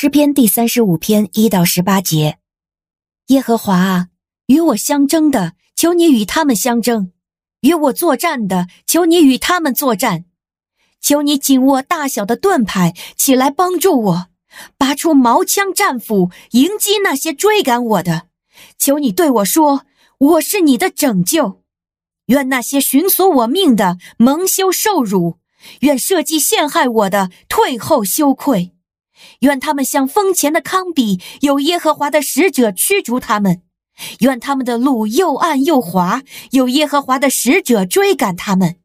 诗篇第三十五篇一到十八节：耶和华啊，与我相争的，求你与他们相争；与我作战的，求你与他们作战。求你紧握大小的盾牌，起来帮助我，拔出矛枪战斧，迎击那些追赶我的。求你对我说：“我是你的拯救。”愿那些寻索我命的蒙羞受辱，愿设计陷害我的退后羞愧。愿他们像风前的糠秕，有耶和华的使者驱逐他们。愿他们的路又暗又滑，有耶和华的使者追赶他们。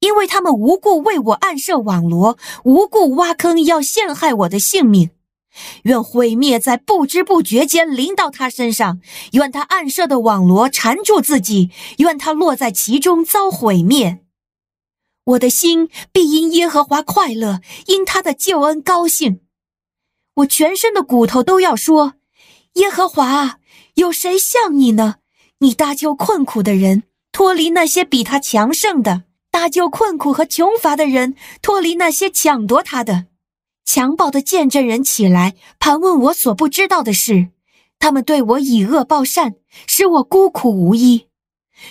因为他们无故为我暗设网罗，无故挖坑要陷害我的性命。愿毁灭在不知不觉间临到他身上，愿他暗设的网罗缠住自己，愿他落在其中遭毁灭。我的心必因耶和华快乐，因他的救恩高兴。我全身的骨头都要说：耶和华，有谁像你呢？你搭救困苦的人，脱离那些比他强盛的。搭救困苦和穷乏的人，脱离那些抢夺他的。强暴的见证人起来盘问我所不知道的事，他们对我以恶报善，使我孤苦无依。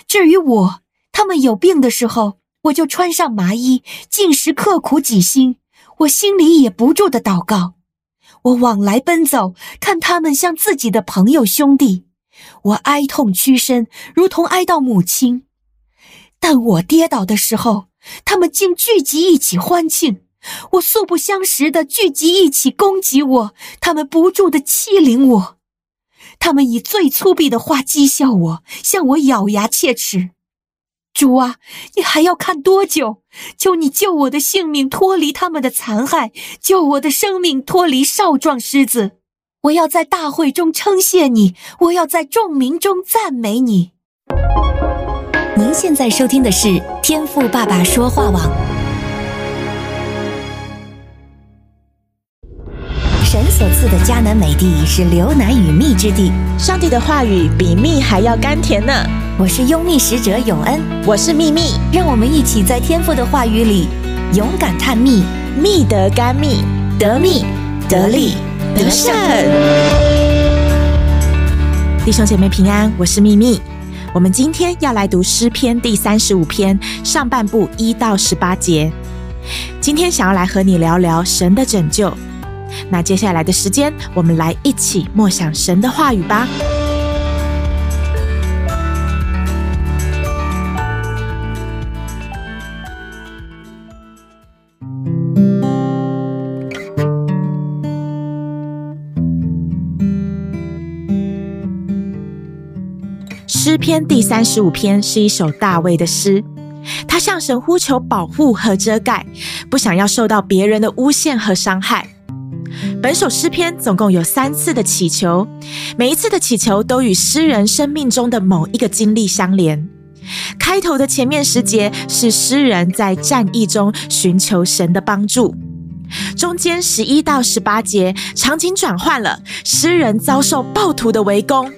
至于我，他们有病的时候，我就穿上麻衣，进食刻苦己心。我心里也不住的祷告。我往来奔走，看他们像自己的朋友兄弟，我哀痛屈身，如同哀悼母亲。但我跌倒的时候，他们竟聚集一起欢庆；我素不相识的聚集一起攻击我，他们不住的欺凌我。他们以最粗鄙的话讥笑我，向我咬牙切齿。主啊，你还要看多久？求你救我的性命脱离他们的残害，救我的生命脱离少壮狮子。我要在大会中称谢你，我要在众民中赞美你。您现在收听的是天赋爸爸说话网。神所赐的迦南美地是流奶与蜜之地，上帝的话语比蜜还要甘甜呢。我是优蜜使者永恩，我是秘密，让我们一起在天父的话语里勇敢探秘，密得甘密，得密得利得胜。弟兄姐妹平安，我是秘密。我们今天要来读诗篇第三十五篇上半部一到十八节。今天想要来和你聊聊神的拯救。那接下来的时间，我们来一起默想神的话语吧。诗篇第三十五篇是一首大卫的诗，他向神呼求保护和遮盖，不想要受到别人的诬陷和伤害。本首诗篇总共有三次的祈求，每一次的祈求都与诗人生命中的某一个经历相连。开头的前面十节是诗人在战役中寻求神的帮助。中间十一到十八节，场景转换了，诗人遭受暴徒的围攻。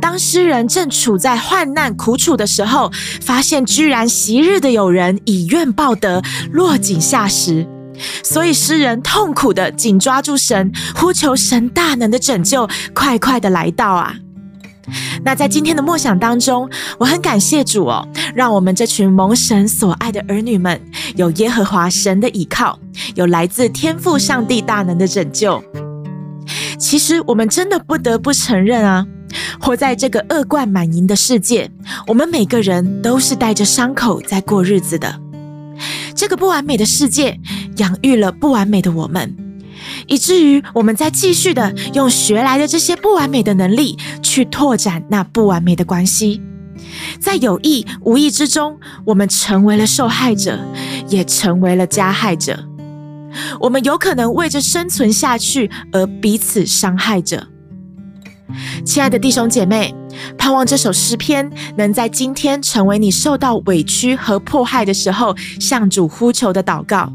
当诗人正处在患难苦楚的时候，发现居然昔日的友人以怨报德，落井下石。所以诗人痛苦地紧抓住神，呼求神大能的拯救，快快的来到啊！那在今天的默想当中，我很感谢主哦，让我们这群蒙神所爱的儿女们，有耶和华神的依靠，有来自天父上帝大能的拯救。其实我们真的不得不承认啊，活在这个恶贯满盈的世界，我们每个人都是带着伤口在过日子的。这个不完美的世界养育了不完美的我们。以至于我们在继续的用学来的这些不完美的能力去拓展那不完美的关系，在有意无意之中，我们成为了受害者，也成为了加害者。我们有可能为着生存下去而彼此伤害着。亲爱的弟兄姐妹，盼望这首诗篇能在今天成为你受到委屈和迫害的时候向主呼求的祷告。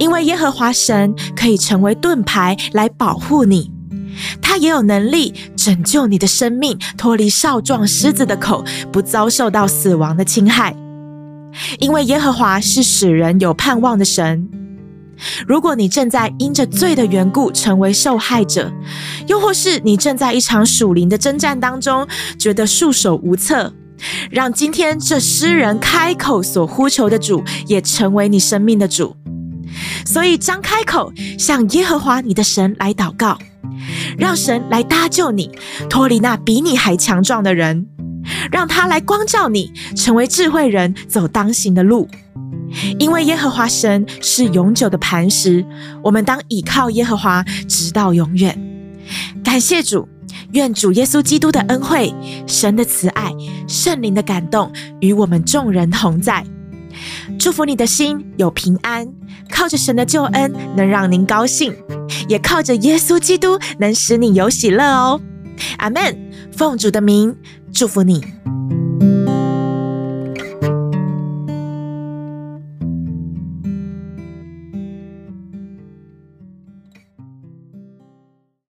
因为耶和华神可以成为盾牌来保护你，他也有能力拯救你的生命，脱离少壮狮子的口，不遭受到死亡的侵害。因为耶和华是使人有盼望的神，如果你正在因着罪的缘故成为受害者，又或是你正在一场属灵的征战当中，觉得束手无策，让今天这诗人开口所呼求的主，也成为你生命的主。所以张开口向耶和华你的神来祷告，让神来搭救你，脱离那比你还强壮的人，让他来光照你，成为智慧人，走当行的路。因为耶和华神是永久的磐石，我们当倚靠耶和华直到永远。感谢主，愿主耶稣基督的恩惠、神的慈爱、圣灵的感动与我们众人同在。祝福你的心有平安，靠着神的救恩能让您高兴，也靠着耶稣基督能使你有喜乐哦。阿门。奉主的名祝福你。